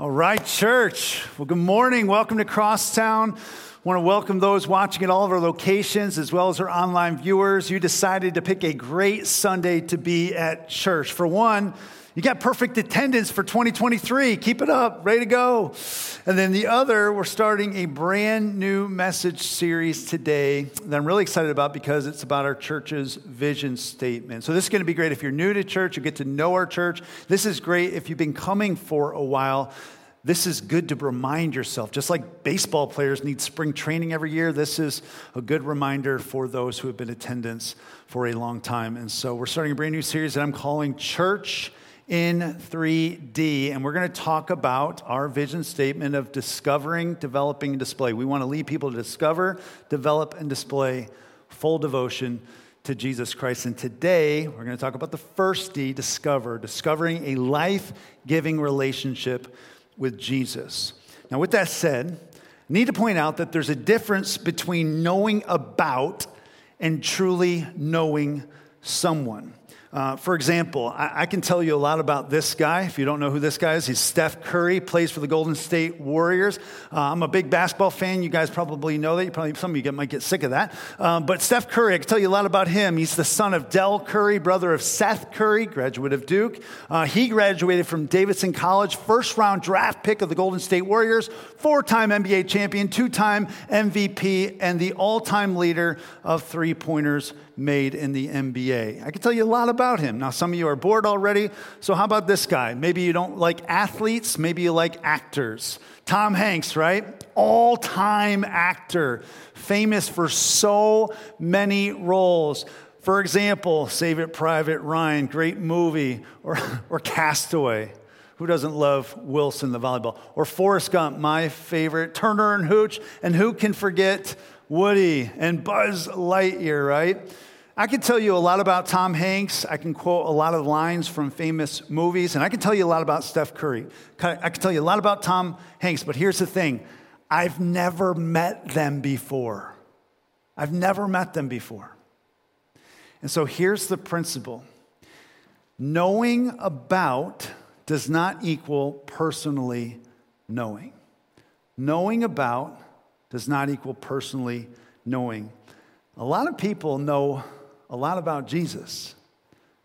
All right, church. Well, good morning. Welcome to Crosstown. I want to welcome those watching at all of our locations as well as our online viewers. You decided to pick a great Sunday to be at church. For one, you got perfect attendance for 2023. Keep it up, ready to go. And then the other, we're starting a brand new message series today that I'm really excited about because it's about our church's vision statement. So, this is going to be great if you're new to church, you get to know our church. This is great if you've been coming for a while. This is good to remind yourself. Just like baseball players need spring training every year, this is a good reminder for those who have been attendance for a long time. And so, we're starting a brand new series that I'm calling Church in 3D, and we're going to talk about our vision statement of discovering, developing, and display. We want to lead people to discover, develop, and display full devotion to Jesus Christ. And today, we're going to talk about the first D discover, discovering a life giving relationship with Jesus. Now, with that said, I need to point out that there's a difference between knowing about and truly knowing someone. Uh, for example, I, I, can tell you a lot about this guy. If you don't know who this guy is, he's Steph Curry, plays for the Golden State Warriors. Uh, I'm a big basketball fan. You guys probably know that. You probably some of you get, might get sick of that. Um, but Steph Curry, I can tell you a lot about him. He's the son of Dell Curry, brother of Seth Curry, graduate of Duke. Uh, he graduated from Davidson College, first round draft pick of the Golden State Warriors, four time NBA champion, two time MVP, and the all time leader of three pointers made in the NBA. I can tell you a lot about him. Now, some of you are bored already, so how about this guy? Maybe you don't like athletes, maybe you like actors. Tom Hanks, right? All time actor, famous for so many roles. For example, Saving Private Ryan, great movie, or, or Castaway. Who doesn't love Wilson, the volleyball? Or Forrest Gump, my favorite, Turner and Hooch, and who can forget Woody and Buzz Lightyear, right? I can tell you a lot about Tom Hanks. I can quote a lot of lines from famous movies, and I can tell you a lot about Steph Curry. I can tell you a lot about Tom Hanks, but here's the thing I've never met them before. I've never met them before. And so here's the principle knowing about does not equal personally knowing. Knowing about does not equal personally knowing. A lot of people know a lot about Jesus,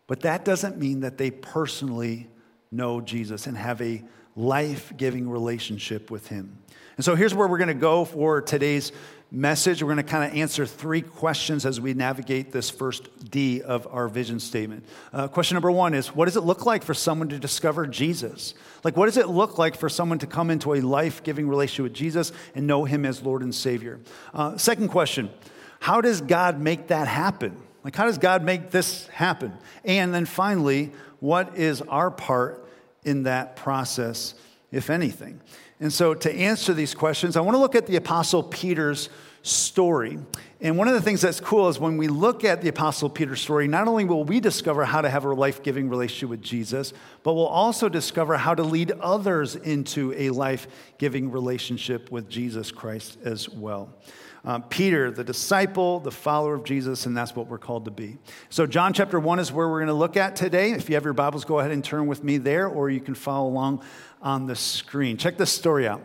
but that doesn't mean that they personally know Jesus and have a life giving relationship with Him. And so here's where we're going to go for today's message. We're going to kind of answer three questions as we navigate this first D of our vision statement. Uh, question number one is What does it look like for someone to discover Jesus? Like, what does it look like for someone to come into a life giving relationship with Jesus and know Him as Lord and Savior? Uh, second question How does God make that happen? Like, how does God make this happen? And then finally, what is our part in that process, if anything? And so, to answer these questions, I want to look at the Apostle Peter's story. And one of the things that's cool is when we look at the Apostle Peter's story, not only will we discover how to have a life giving relationship with Jesus, but we'll also discover how to lead others into a life giving relationship with Jesus Christ as well. Um, Peter, the disciple, the follower of Jesus, and that's what we're called to be. So, John chapter 1 is where we're going to look at today. If you have your Bibles, go ahead and turn with me there, or you can follow along on the screen. Check this story out.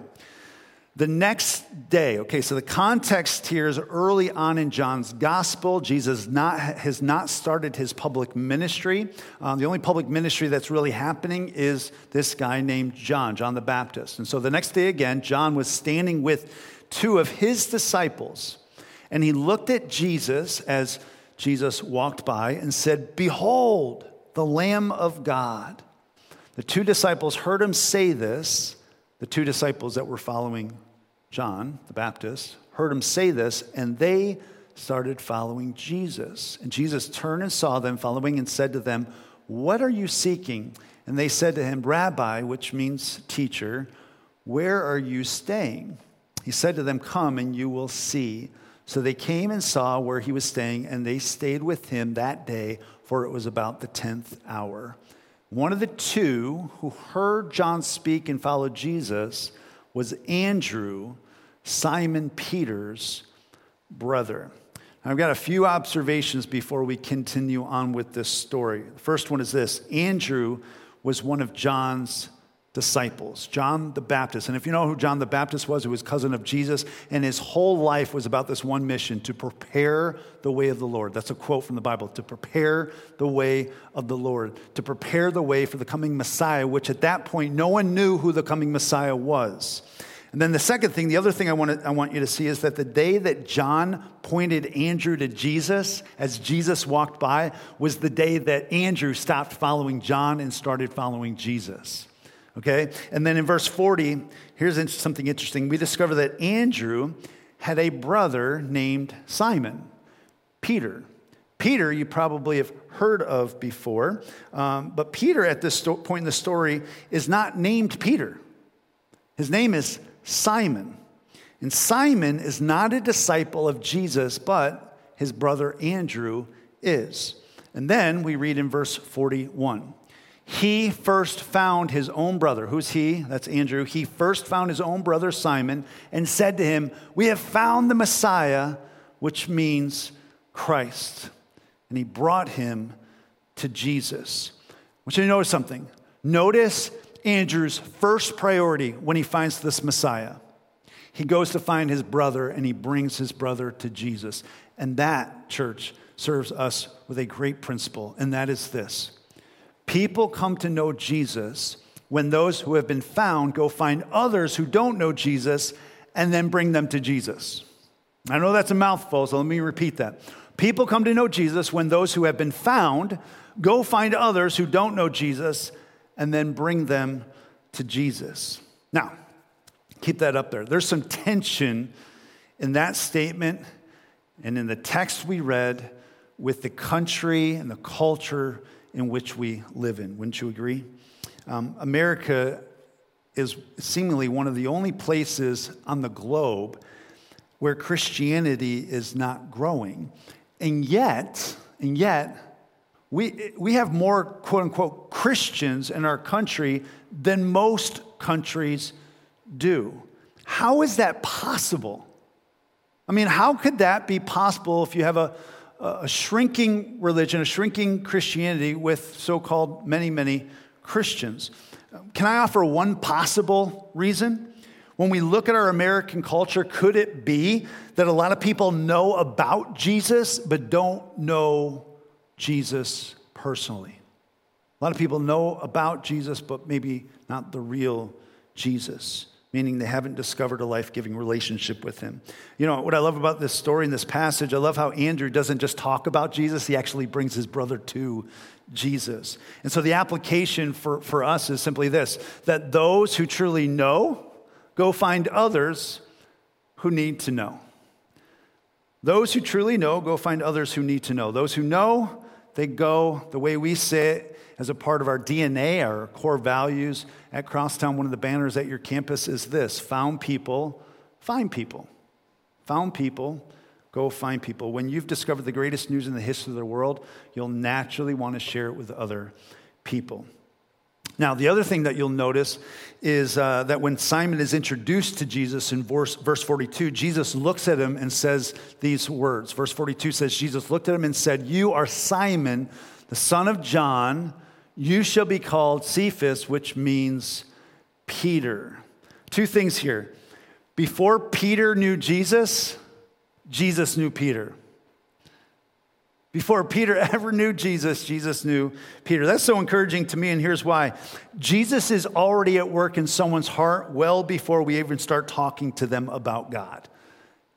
The next day, okay, so the context here is early on in John's gospel. Jesus not, has not started his public ministry. Um, the only public ministry that's really happening is this guy named John, John the Baptist. And so the next day again, John was standing with two of his disciples, and he looked at Jesus as Jesus walked by and said, Behold, the Lamb of God. The two disciples heard him say this, the two disciples that were following John the Baptist heard him say this, and they started following Jesus. And Jesus turned and saw them following and said to them, What are you seeking? And they said to him, Rabbi, which means teacher, where are you staying? He said to them, Come and you will see. So they came and saw where he was staying, and they stayed with him that day, for it was about the tenth hour. One of the two who heard John speak and followed Jesus was Andrew, Simon Peter's brother. I've got a few observations before we continue on with this story. The first one is this Andrew was one of John's disciples. John the Baptist. And if you know who John the Baptist was, he was cousin of Jesus, and his whole life was about this one mission to prepare the way of the Lord. That's a quote from the Bible to prepare the way of the Lord, to prepare the way for the coming Messiah, which at that point no one knew who the coming Messiah was. And then the second thing, the other thing I want, to, I want you to see is that the day that John pointed Andrew to Jesus as Jesus walked by was the day that Andrew stopped following John and started following Jesus. Okay? And then in verse 40, here's something interesting. We discover that Andrew had a brother named Simon, Peter. Peter, you probably have heard of before, um, but Peter at this sto- point in the story is not named Peter. His name is Simon. And Simon is not a disciple of Jesus, but his brother Andrew is. And then we read in verse 41 he first found his own brother. Who's he? That's Andrew. He first found his own brother Simon and said to him, We have found the Messiah, which means Christ. And he brought him to Jesus. I want you to notice something. Notice Andrew's first priority when he finds this Messiah. He goes to find his brother and he brings his brother to Jesus. And that, church, serves us with a great principle, and that is this People come to know Jesus when those who have been found go find others who don't know Jesus and then bring them to Jesus. I know that's a mouthful, so let me repeat that. People come to know Jesus when those who have been found go find others who don't know Jesus and then bring them to Jesus. Now, keep that up there. There's some tension in that statement and in the text we read with the country and the culture in which we live in. Wouldn't you agree? Um, America is seemingly one of the only places on the globe where Christianity is not growing. And yet, and yet, we, we have more quote unquote Christians in our country than most countries do. How is that possible? I mean, how could that be possible if you have a, a shrinking religion, a shrinking Christianity with so called many, many Christians. Can I offer one possible reason? When we look at our American culture, could it be that a lot of people know about Jesus but don't know Jesus personally? A lot of people know about Jesus, but maybe not the real Jesus meaning they haven't discovered a life giving relationship with him. You know, what I love about this story and this passage, I love how Andrew doesn't just talk about Jesus, he actually brings his brother to Jesus. And so the application for, for us is simply this that those who truly know go find others who need to know. Those who truly know go find others who need to know. Those who know, they go the way we say it as a part of our DNA, our core values at Crosstown. One of the banners at your campus is this Found people, find people. Found people, go find people. When you've discovered the greatest news in the history of the world, you'll naturally want to share it with other people. Now, the other thing that you'll notice is uh, that when Simon is introduced to Jesus in verse, verse 42, Jesus looks at him and says these words. Verse 42 says, Jesus looked at him and said, You are Simon, the son of John. You shall be called Cephas, which means Peter. Two things here. Before Peter knew Jesus, Jesus knew Peter. Before Peter ever knew Jesus, Jesus knew Peter. That's so encouraging to me, and here's why. Jesus is already at work in someone's heart well before we even start talking to them about God.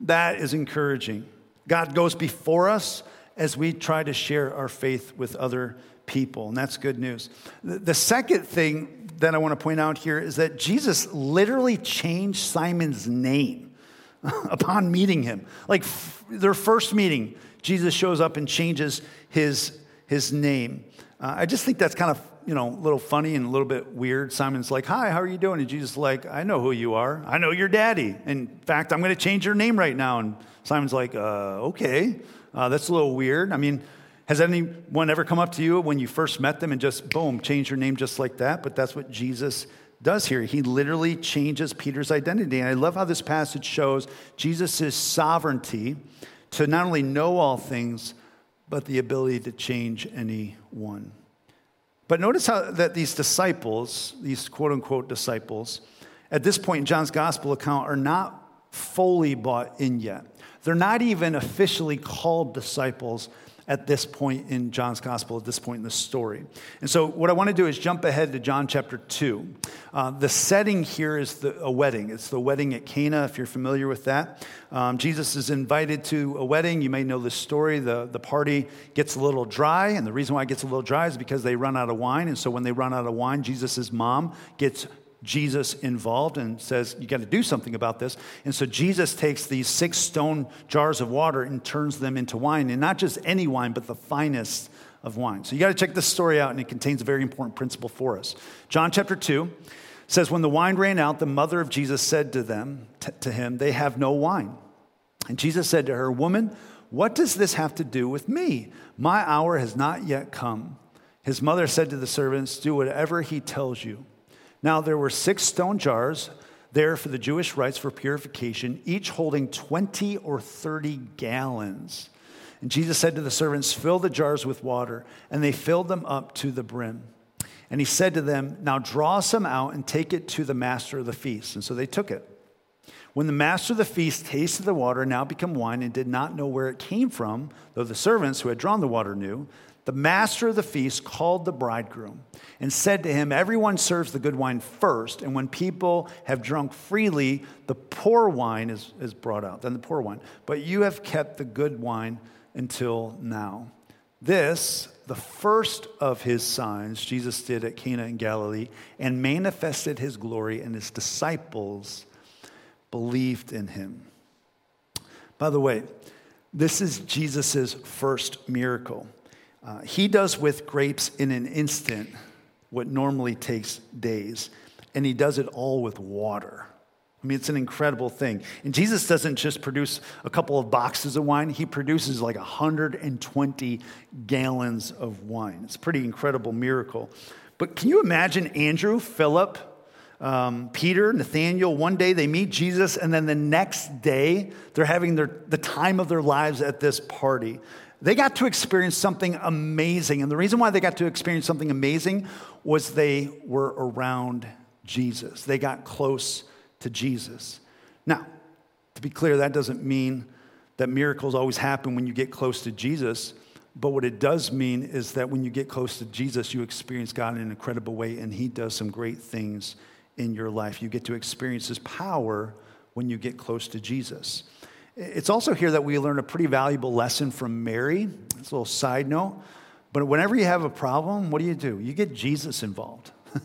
That is encouraging. God goes before us as we try to share our faith with other people, and that's good news. The second thing that I want to point out here is that Jesus literally changed Simon's name upon meeting him. Like their first meeting, Jesus shows up and changes his, his name. Uh, I just think that's kind of you know, a little funny and a little bit weird. Simon's like, Hi, how are you doing? And Jesus is like, I know who you are. I know your daddy. In fact, I'm going to change your name right now. And Simon's like, uh, Okay, uh, that's a little weird. I mean, has anyone ever come up to you when you first met them and just, boom, change your name just like that? But that's what Jesus does here. He literally changes Peter's identity. And I love how this passage shows Jesus' sovereignty to not only know all things, but the ability to change any one. But notice how that these disciples, these quote unquote disciples, at this point in John's gospel account are not fully bought in yet. They're not even officially called disciples at this point in John's gospel, at this point in the story. And so, what I want to do is jump ahead to John chapter 2. Uh, the setting here is the, a wedding. It's the wedding at Cana, if you're familiar with that. Um, Jesus is invited to a wedding. You may know this story. The, the party gets a little dry, and the reason why it gets a little dry is because they run out of wine. And so, when they run out of wine, Jesus' mom gets Jesus involved and says, You got to do something about this. And so Jesus takes these six stone jars of water and turns them into wine, and not just any wine, but the finest of wine. So you got to check this story out, and it contains a very important principle for us. John chapter 2 says, When the wine ran out, the mother of Jesus said to them, t- to him, They have no wine. And Jesus said to her, Woman, what does this have to do with me? My hour has not yet come. His mother said to the servants, Do whatever he tells you. Now, there were six stone jars there for the Jewish rites for purification, each holding 20 or 30 gallons. And Jesus said to the servants, Fill the jars with water. And they filled them up to the brim. And he said to them, Now draw some out and take it to the master of the feast. And so they took it. When the master of the feast tasted the water, now become wine, and did not know where it came from, though the servants who had drawn the water knew, the master of the feast called the bridegroom and said to him, Everyone serves the good wine first, and when people have drunk freely, the poor wine is, is brought out, then the poor wine. But you have kept the good wine until now. This, the first of his signs, Jesus did at Cana in Galilee and manifested his glory, and his disciples believed in him. By the way, this is Jesus' first miracle. Uh, he does with grapes in an instant what normally takes days, and he does it all with water. I mean, it's an incredible thing. And Jesus doesn't just produce a couple of boxes of wine, he produces like 120 gallons of wine. It's a pretty incredible miracle. But can you imagine Andrew, Philip, um, Peter, Nathaniel, one day they meet Jesus, and then the next day they're having their, the time of their lives at this party they got to experience something amazing. And the reason why they got to experience something amazing was they were around Jesus. They got close to Jesus. Now, to be clear, that doesn't mean that miracles always happen when you get close to Jesus. But what it does mean is that when you get close to Jesus, you experience God in an incredible way, and He does some great things in your life. You get to experience His power when you get close to Jesus. It's also here that we learn a pretty valuable lesson from Mary. It's a little side note. But whenever you have a problem, what do you do? You get Jesus involved.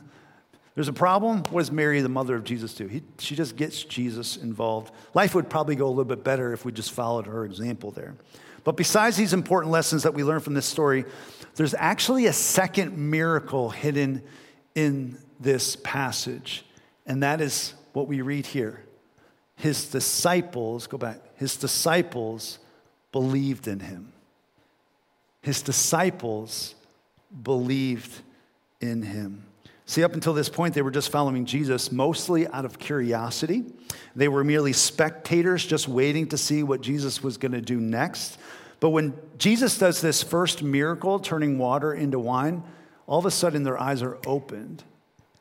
There's a problem. What does Mary, the mother of Jesus, do? He, she just gets Jesus involved. Life would probably go a little bit better if we just followed her example there. But besides these important lessons that we learn from this story, there's actually a second miracle hidden in this passage. And that is what we read here his disciples, go back, his disciples believed in him. His disciples believed in him. See, up until this point, they were just following Jesus mostly out of curiosity. They were merely spectators, just waiting to see what Jesus was going to do next. But when Jesus does this first miracle, turning water into wine, all of a sudden their eyes are opened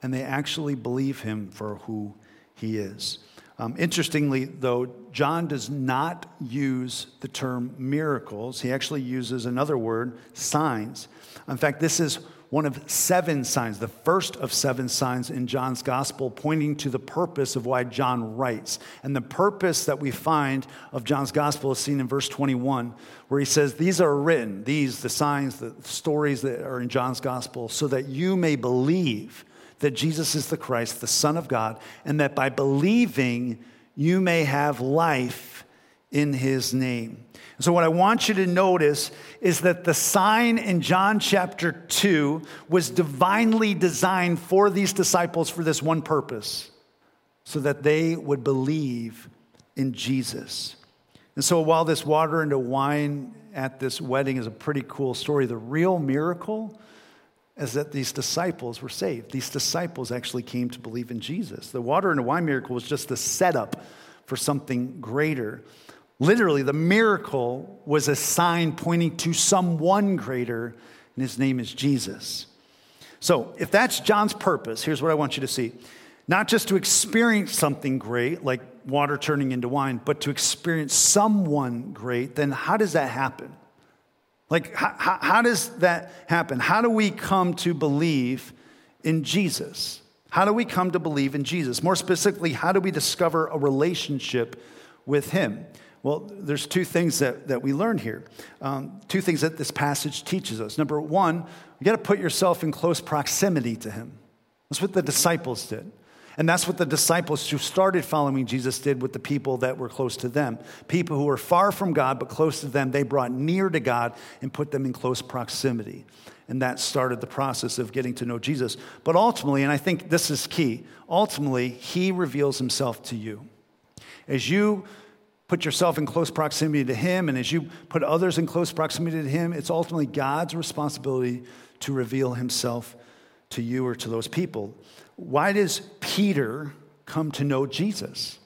and they actually believe him for who he is. Um, interestingly, though, John does not use the term miracles. He actually uses another word, signs. In fact, this is one of seven signs, the first of seven signs in John's gospel, pointing to the purpose of why John writes. And the purpose that we find of John's gospel is seen in verse 21, where he says, These are written, these, the signs, the stories that are in John's gospel, so that you may believe that Jesus is the Christ, the Son of God, and that by believing you may have life in his name. So, what I want you to notice is that the sign in John chapter 2 was divinely designed for these disciples for this one purpose so that they would believe in Jesus. And so, while this water into wine at this wedding is a pretty cool story, the real miracle is that these disciples were saved. These disciples actually came to believe in Jesus. The water and the wine miracle was just the setup for something greater. Literally, the miracle was a sign pointing to someone greater, and his name is Jesus. So, if that's John's purpose, here's what I want you to see not just to experience something great, like water turning into wine, but to experience someone great, then how does that happen? Like, how, how, does that happen? How do we come to believe in Jesus? How do we come to believe in Jesus? More specifically, how do we discover a relationship with Him? Well, there's two things that, that we learn here. Um, two things that this passage teaches us. Number one, you got to put yourself in close proximity to Him. That's what the disciples did. And that's what the disciples who started following Jesus did with the people that were close to them. People who were far from God but close to them, they brought near to God and put them in close proximity. And that started the process of getting to know Jesus. But ultimately, and I think this is key, ultimately, He reveals Himself to you. As you put yourself in close proximity to Him and as you put others in close proximity to Him, it's ultimately God's responsibility to reveal Himself to you or to those people. Why does Peter come to know Jesus?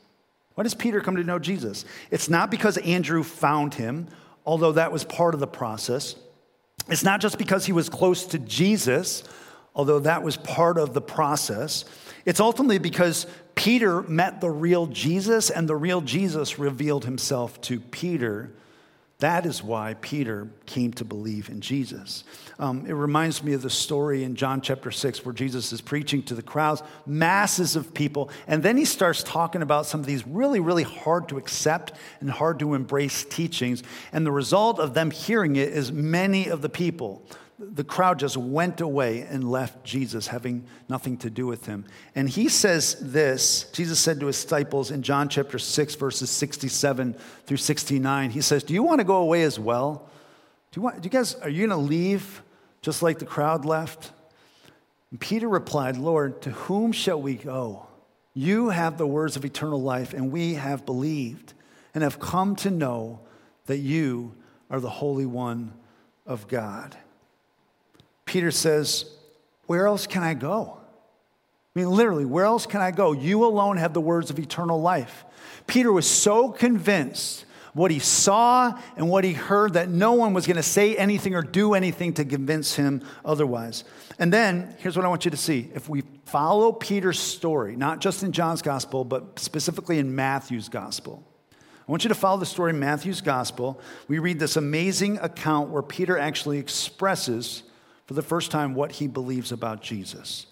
Why does Peter come to know Jesus? It's not because Andrew found him, although that was part of the process. It's not just because he was close to Jesus, although that was part of the process. It's ultimately because Peter met the real Jesus, and the real Jesus revealed himself to Peter that is why Peter came to believe in Jesus. Um, it reminds me of the story in John chapter 6 where Jesus is preaching to the crowds, masses of people, and then he starts talking about some of these really, really hard to accept and hard to embrace teachings. And the result of them hearing it is many of the people the crowd just went away and left Jesus, having nothing to do with him. And he says this Jesus said to his disciples in John chapter 6, verses 67 through 69, he says, Do you want to go away as well? Do you, want, do you guys, are you going to leave just like the crowd left? And Peter replied, Lord, to whom shall we go? You have the words of eternal life, and we have believed and have come to know that you are the Holy One of God. Peter says, Where else can I go? I mean, literally, where else can I go? You alone have the words of eternal life. Peter was so convinced what he saw and what he heard that no one was going to say anything or do anything to convince him otherwise. And then, here's what I want you to see. If we follow Peter's story, not just in John's gospel, but specifically in Matthew's gospel, I want you to follow the story in Matthew's gospel. We read this amazing account where Peter actually expresses for the first time what he believes about Jesus,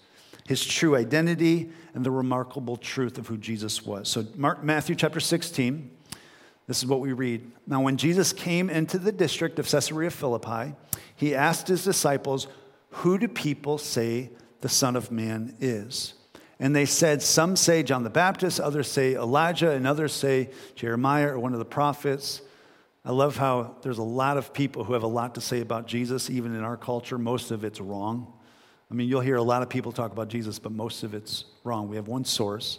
his true identity, and the remarkable truth of who Jesus was. So, Mark, Matthew chapter 16, this is what we read. Now, when Jesus came into the district of Caesarea Philippi, he asked his disciples, Who do people say the Son of Man is? And they said, Some say John the Baptist, others say Elijah, and others say Jeremiah or one of the prophets. I love how there's a lot of people who have a lot to say about Jesus, even in our culture. Most of it's wrong. I mean, you'll hear a lot of people talk about Jesus, but most of it's wrong. We have one source.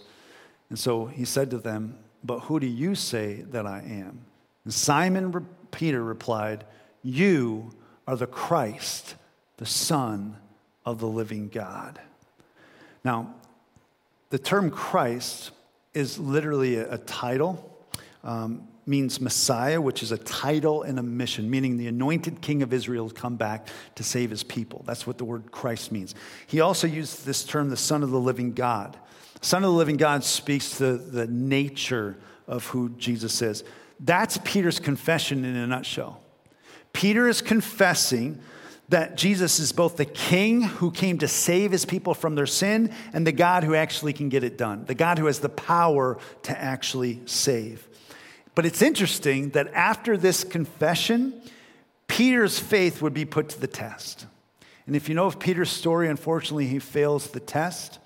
And so he said to them, But who do you say that I am? And Simon Peter replied, You are the Christ, the Son of the living God. Now, the term Christ is literally a, a title. Um, means Messiah, which is a title and a mission, meaning the anointed king of Israel has come back to save his people. That's what the word Christ means. He also used this term, the Son of the living God. Son of the living God speaks to the nature of who Jesus is. That's Peter's confession in a nutshell. Peter is confessing that Jesus is both the king who came to save his people from their sin and the God who actually can get it done, the God who has the power to actually save. But it's interesting that after this confession, Peter's faith would be put to the test. And if you know of Peter's story, unfortunately, he fails the test.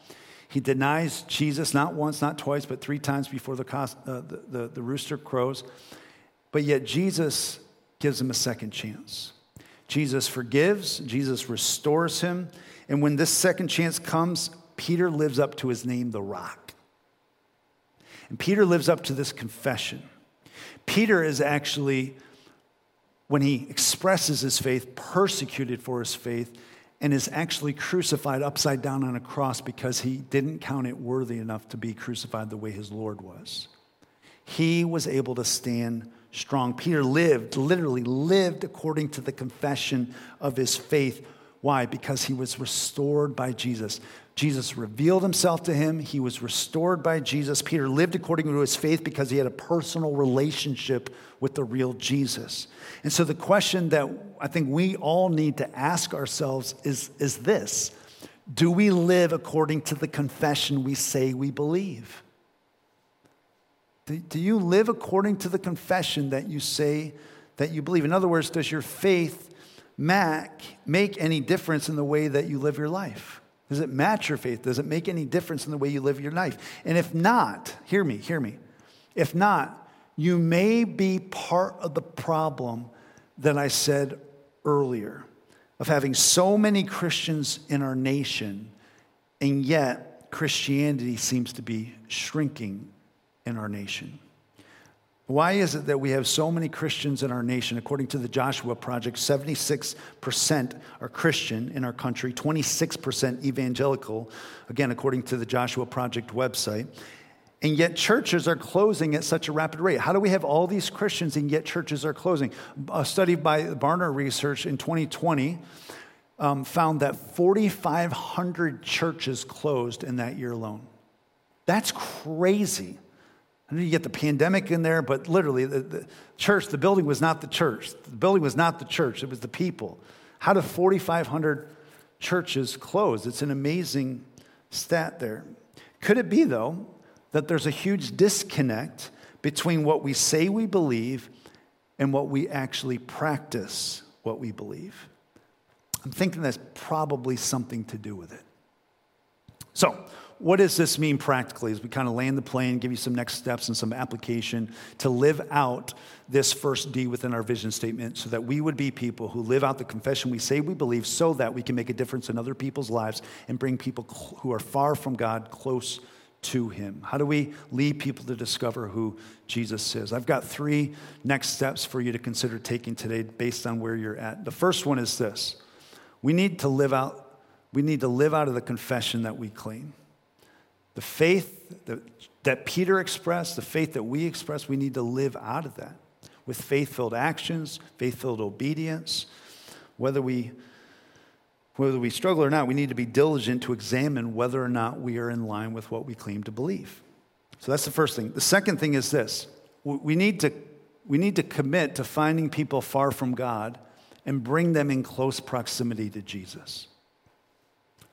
He denies Jesus not once, not twice, but three times before the, cost, uh, the, the, the rooster crows. But yet, Jesus gives him a second chance. Jesus forgives, Jesus restores him. And when this second chance comes, Peter lives up to his name, the rock. And Peter lives up to this confession. Peter is actually, when he expresses his faith, persecuted for his faith and is actually crucified upside down on a cross because he didn't count it worthy enough to be crucified the way his Lord was. He was able to stand strong. Peter lived, literally lived according to the confession of his faith Why? Because he was restored by Jesus. Jesus revealed himself to him. He was restored by Jesus. Peter lived according to his faith because he had a personal relationship with the real Jesus. And so the question that I think we all need to ask ourselves is, is this Do we live according to the confession we say we believe? Do, do you live according to the confession that you say that you believe? In other words, does your faith Mac, make any difference in the way that you live your life? Does it match your faith? Does it make any difference in the way you live your life? And if not, hear me, hear me. If not, you may be part of the problem that I said earlier of having so many Christians in our nation, and yet Christianity seems to be shrinking in our nation. Why is it that we have so many Christians in our nation? According to the Joshua Project, 76% are Christian in our country, 26% evangelical, again, according to the Joshua Project website. And yet churches are closing at such a rapid rate. How do we have all these Christians and yet churches are closing? A study by Barna Research in 2020 um, found that 4,500 churches closed in that year alone. That's crazy. You get the pandemic in there, but literally, the, the, church, the building was not the church. The building was not the church, it was the people. How do 4,500 churches close? It's an amazing stat there. Could it be, though, that there's a huge disconnect between what we say we believe and what we actually practice what we believe? I'm thinking that's probably something to do with it. So, what does this mean practically as we kind of land the plane, give you some next steps and some application to live out this first D within our vision statement so that we would be people who live out the confession we say we believe so that we can make a difference in other people's lives and bring people who are far from God close to Him? How do we lead people to discover who Jesus is? I've got three next steps for you to consider taking today based on where you're at. The first one is this we need to live out. We need to live out of the confession that we claim. The faith that, that Peter expressed, the faith that we express, we need to live out of that with faith filled actions, faith filled obedience. Whether we, whether we struggle or not, we need to be diligent to examine whether or not we are in line with what we claim to believe. So that's the first thing. The second thing is this we need to, we need to commit to finding people far from God and bring them in close proximity to Jesus.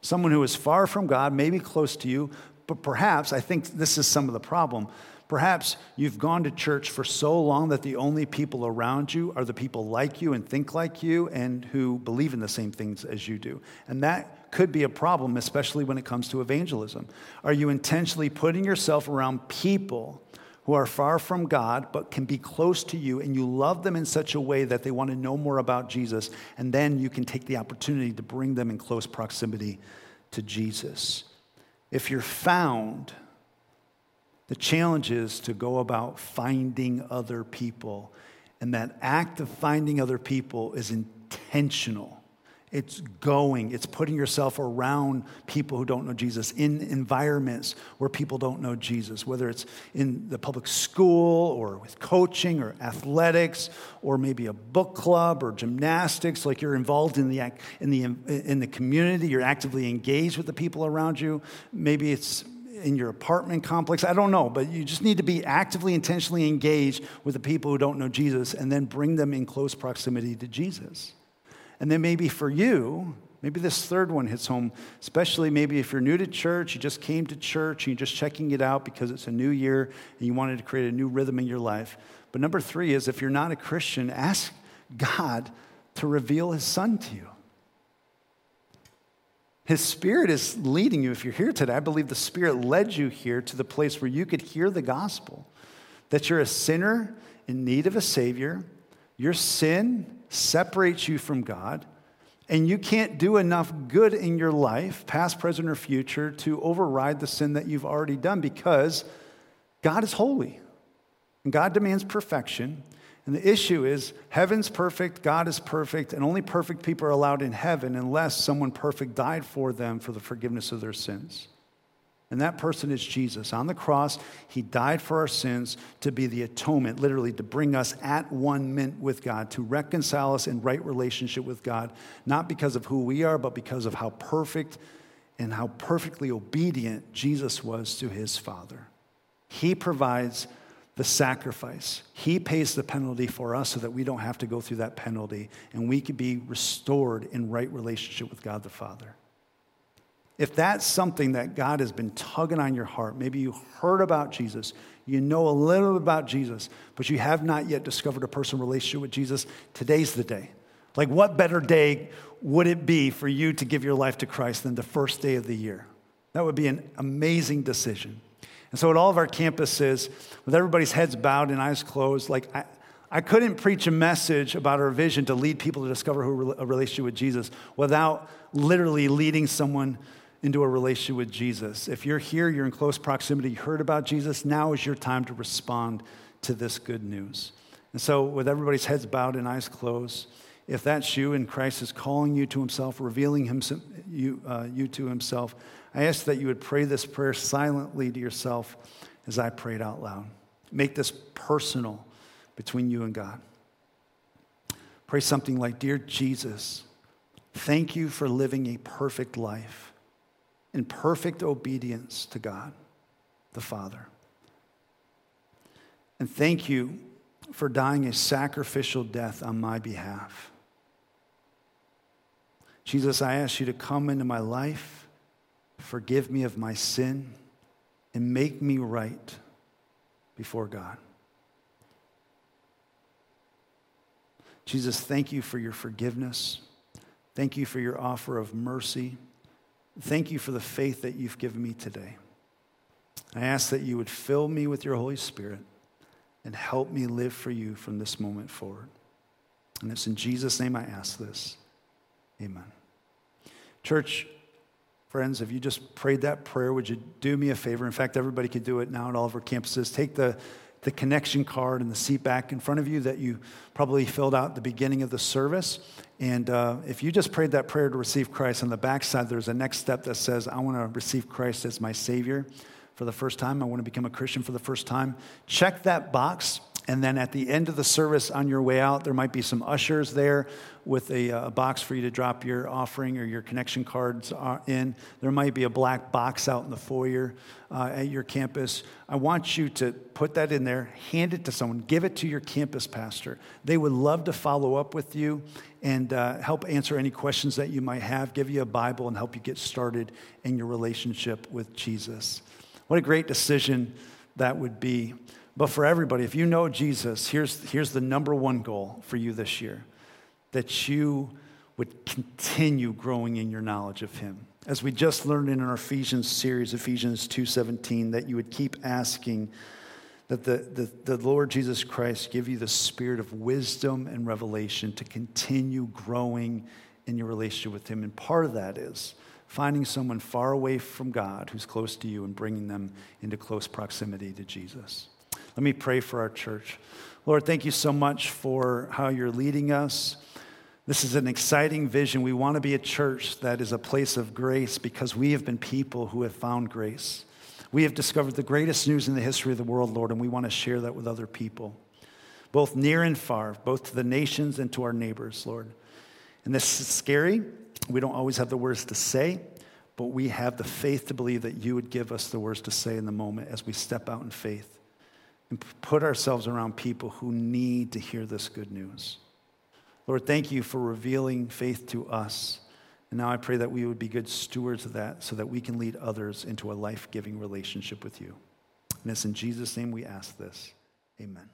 Someone who is far from God, maybe close to you, but perhaps, I think this is some of the problem. Perhaps you've gone to church for so long that the only people around you are the people like you and think like you and who believe in the same things as you do. And that could be a problem, especially when it comes to evangelism. Are you intentionally putting yourself around people who are far from God but can be close to you and you love them in such a way that they want to know more about Jesus? And then you can take the opportunity to bring them in close proximity to Jesus. If you're found, the challenge is to go about finding other people. And that act of finding other people is intentional. It's going, it's putting yourself around people who don't know Jesus, in environments where people don't know Jesus, whether it's in the public school or with coaching or athletics or maybe a book club or gymnastics, like you're involved in the, in the, in the community, you're actively engaged with the people around you. Maybe it's in your apartment complex. I don't know, but you just need to be actively, intentionally engaged with the people who don't know Jesus and then bring them in close proximity to Jesus. And then maybe for you, maybe this third one hits home, especially maybe if you're new to church, you just came to church and you're just checking it out because it's a new year and you wanted to create a new rhythm in your life. But number three is if you're not a Christian, ask God to reveal his son to you. His spirit is leading you. If you're here today, I believe the spirit led you here to the place where you could hear the gospel that you're a sinner in need of a savior. Your sin separates you from God, and you can't do enough good in your life, past, present, or future, to override the sin that you've already done because God is holy and God demands perfection. And the issue is heaven's perfect, God is perfect, and only perfect people are allowed in heaven unless someone perfect died for them for the forgiveness of their sins. And that person is Jesus. On the cross, he died for our sins to be the atonement, literally to bring us at one mint with God, to reconcile us in right relationship with God, not because of who we are, but because of how perfect and how perfectly obedient Jesus was to his Father. He provides the sacrifice. He pays the penalty for us so that we don't have to go through that penalty and we can be restored in right relationship with God the Father. If that's something that God has been tugging on your heart, maybe you heard about Jesus, you know a little about Jesus, but you have not yet discovered a personal relationship with Jesus, today's the day. Like, what better day would it be for you to give your life to Christ than the first day of the year? That would be an amazing decision. And so, at all of our campuses, with everybody's heads bowed and eyes closed, like, I, I couldn't preach a message about our vision to lead people to discover who a relationship with Jesus without literally leading someone into a relationship with Jesus. If you're here, you're in close proximity, you heard about Jesus, now is your time to respond to this good news. And so, with everybody's heads bowed and eyes closed, if that's you and Christ is calling you to himself, revealing himself, you, uh, you to himself, I ask that you would pray this prayer silently to yourself as I prayed out loud. Make this personal between you and God. Pray something like Dear Jesus, thank you for living a perfect life in perfect obedience to God the Father. And thank you for dying a sacrificial death on my behalf. Jesus, I ask you to come into my life, forgive me of my sin, and make me right before God. Jesus, thank you for your forgiveness. Thank you for your offer of mercy. Thank you for the faith that you've given me today. I ask that you would fill me with your Holy Spirit and help me live for you from this moment forward. And it's in Jesus' name I ask this. Amen. Church, friends, if you just prayed that prayer, would you do me a favor? In fact, everybody could do it now at all of our campuses. Take the, the connection card and the seat back in front of you that you probably filled out at the beginning of the service and uh, if you just prayed that prayer to receive Christ, on the backside, there's a next step that says, I want to receive Christ as my Savior for the first time. I want to become a Christian for the first time. Check that box. And then at the end of the service on your way out, there might be some ushers there with a, a, box for you to drop your offering or your connection cards uh, in. There might be a black box out in the foyer uh, at your campus. I want you to put that in there, hand it to someone, give it to your campus pastor. They would love to follow up with you and uh, help answer any questions that you might have, give you a Bible, and help you get started in your relationship with Jesus. What a great decision that would be. But for everybody, if you know Jesus, here's, here's the number one goal for you this year that you would continue growing in your knowledge of him. As we just learned in our Ephesians series, Ephesians 2:17, that you would keep asking that the, the, the Lord Jesus Christ give you the spirit of wisdom and revelation to continue growing in your relationship with him. And part of that is finding someone far away from God who's close to you and bringing them into close proximity to Jesus. Let me pray for our church. Lord, thank you so much for how you're leading us. This is an exciting vision. We want to be a church that is a place of grace because we have been people who have found grace. We have discovered the greatest news in the history of the world, Lord, and we want to share that with other people, both near and far, both to the nations and to our neighbors, Lord. And this is scary. We don't always have the words to say, but we have the faith to believe that you would give us the words to say in the moment as we step out in faith and put ourselves around people who need to hear this good news. Lord, thank you for revealing faith to us. And now I pray that we would be good stewards of that so that we can lead others into a life giving relationship with you. And it's in Jesus' name we ask this. Amen.